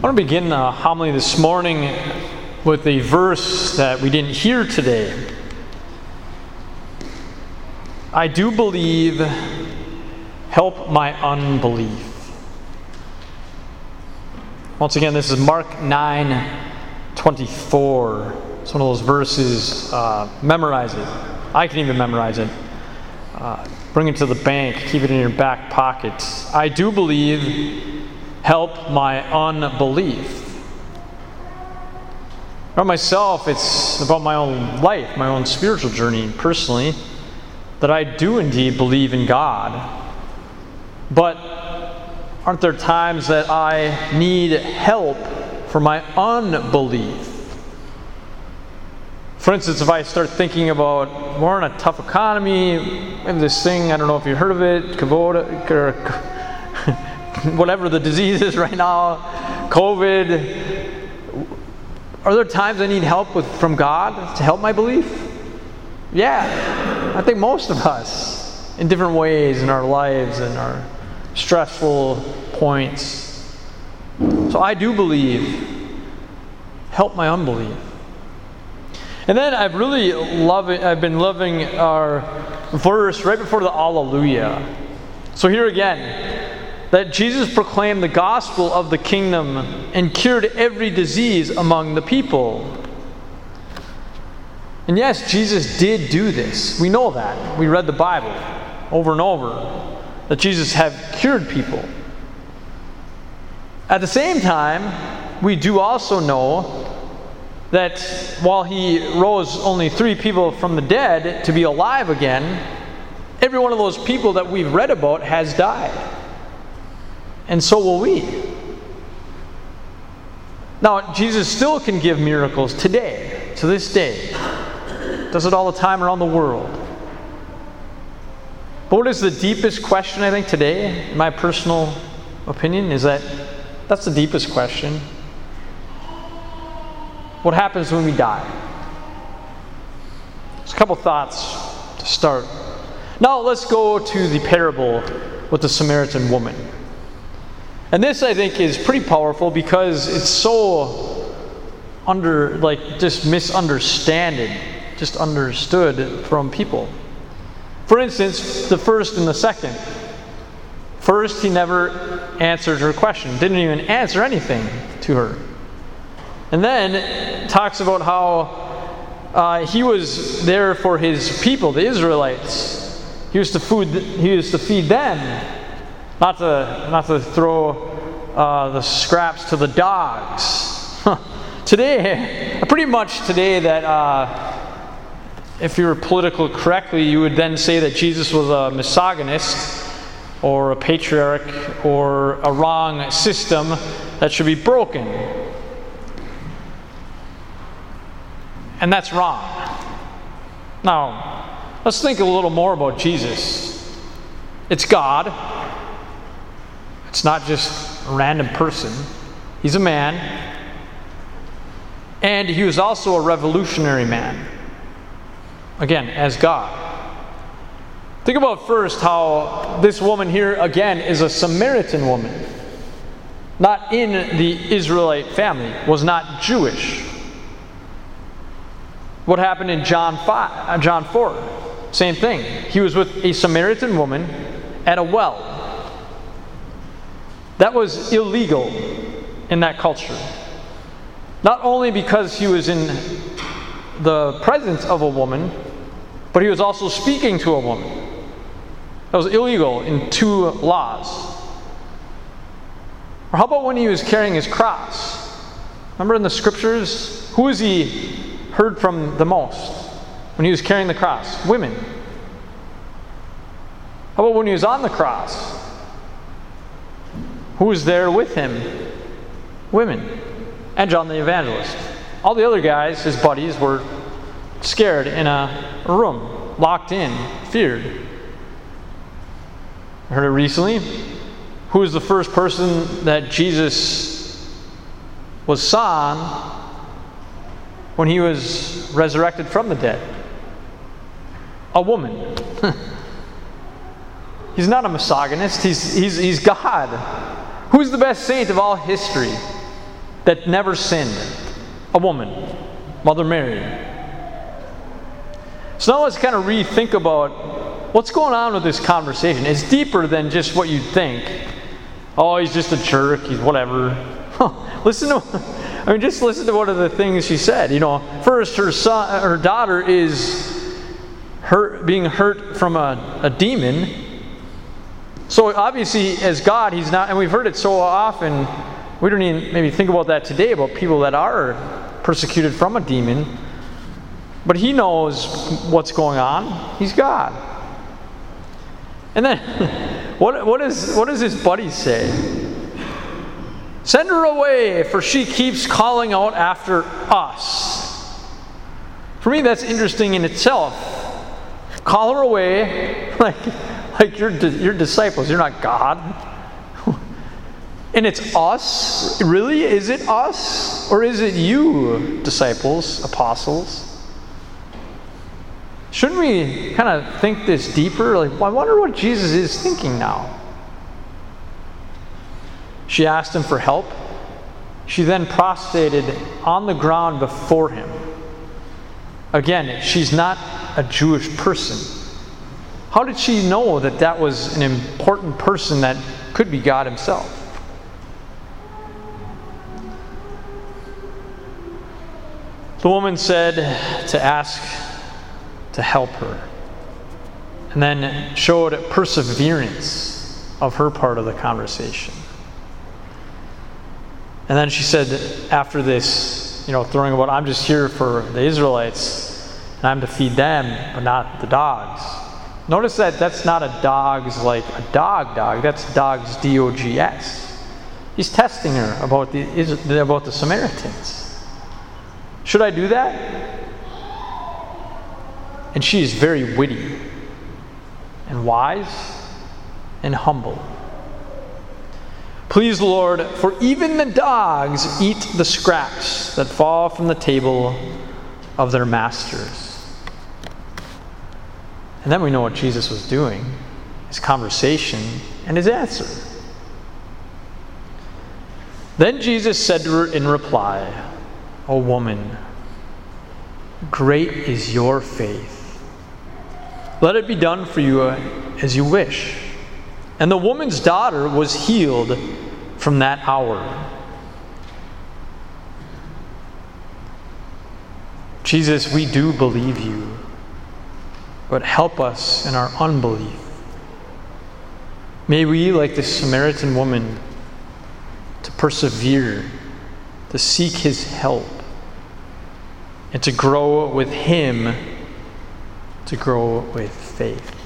I want to begin a homily this morning with a verse that we didn't hear today. I do believe, help my unbelief. Once again, this is Mark 9 24. It's one of those verses, uh, memorize it. I can even memorize it. Uh, bring it to the bank, keep it in your back pocket. I do believe, help my unbelief. About myself, it's about my own life, my own spiritual journey personally, that I do indeed believe in God. But aren't there times that I need help for my unbelief? For instance, if I start thinking about we're in a tough economy, have this thing, I don't know if you've heard of it, Kavoda, or whatever the disease is right now, COVID. Are there times I need help with, from God to help my belief? Yeah, I think most of us in different ways in our lives and our stressful points. So I do believe. Help my unbelief. And then I've really loving I've been loving our verse right before the Alleluia. So here again, that Jesus proclaimed the gospel of the kingdom and cured every disease among the people. And yes, Jesus did do this. We know that. We read the Bible over and over that Jesus have cured people. At the same time, we do also know that while he rose only three people from the dead to be alive again, every one of those people that we've read about has died and so will we. Now, Jesus still can give miracles today, to this day. Does it all the time around the world. But what is the deepest question, I think, today, in my personal opinion, is that that's the deepest question. What happens when we die? Just a couple thoughts to start. Now, let's go to the parable with the Samaritan woman. And this, I think, is pretty powerful because it's so under, like, just misunderstood, just understood from people. For instance, the first and the second. First, he never answered her question, didn't even answer anything to her. And then talks about how uh, he was there for his people, the Israelites. He was to food, he was to feed them not to, not to throw uh, the scraps to the dogs. today, pretty much today, that uh, if you were political correctly, you would then say that Jesus was a misogynist or a patriarch or a wrong system that should be broken. And that's wrong. Now, let's think a little more about Jesus. It's God, it's not just a random person, he's a man. And he was also a revolutionary man. Again, as God. Think about first how this woman here, again, is a Samaritan woman. Not in the Israelite family, was not Jewish. What happened in John 5, uh, John 4? Same thing. He was with a Samaritan woman at a well. That was illegal in that culture. Not only because he was in the presence of a woman, but he was also speaking to a woman. That was illegal in two laws. Or how about when he was carrying his cross? Remember in the scriptures, who is he heard from the most when he was carrying the cross? Women. How about when he was on the cross? Who was there with him? Women. And John the Evangelist. All the other guys, his buddies, were scared in a room, locked in, feared. I heard it recently. Who was the first person that Jesus was saw when he was resurrected from the dead? A woman. he's not a misogynist, he's, he's, he's God. Who's the best saint of all history? that never sinned, a woman, Mother Mary. So now let's kind of rethink about what's going on with this conversation. It's deeper than just what you'd think. Oh, he's just a jerk, he's whatever. listen to, I mean, just listen to one of the things she said. You know, first, her son, her daughter is hurt, being hurt from a, a demon. So obviously, as God, he's not, and we've heard it so often. We don't even maybe think about that today about people that are persecuted from a demon. But he knows what's going on. He's God. And then, what, what, is, what does his buddy say? Send her away, for she keeps calling out after us. For me, that's interesting in itself. Call her away, like, like you're, you're disciples, you're not God. and it's us? Really? Is it us? Or is it you, disciples, apostles? Shouldn't we kind of think this deeper? Like, I wonder what Jesus is thinking now. She asked him for help. She then prostrated on the ground before him. Again, she's not a Jewish person. How did she know that that was an important person that could be God Himself? The woman said to ask to help her, and then showed perseverance of her part of the conversation. And then she said, after this, you know, throwing about, I'm just here for the Israelites, and I'm to feed them, but not the dogs. Notice that that's not a dog's like a dog dog, that's dog's D O G S. He's testing her about the, about the Samaritans. Should I do that? And she is very witty and wise and humble. Please, Lord, for even the dogs eat the scraps that fall from the table of their masters. And then we know what Jesus was doing his conversation and his answer. Then Jesus said to her in reply, O woman, great is your faith. Let it be done for you uh, as you wish. And the woman's daughter was healed from that hour. Jesus, we do believe you, but help us in our unbelief. May we, like the Samaritan woman, to persevere, to seek his help, and to grow with him, to grow with faith.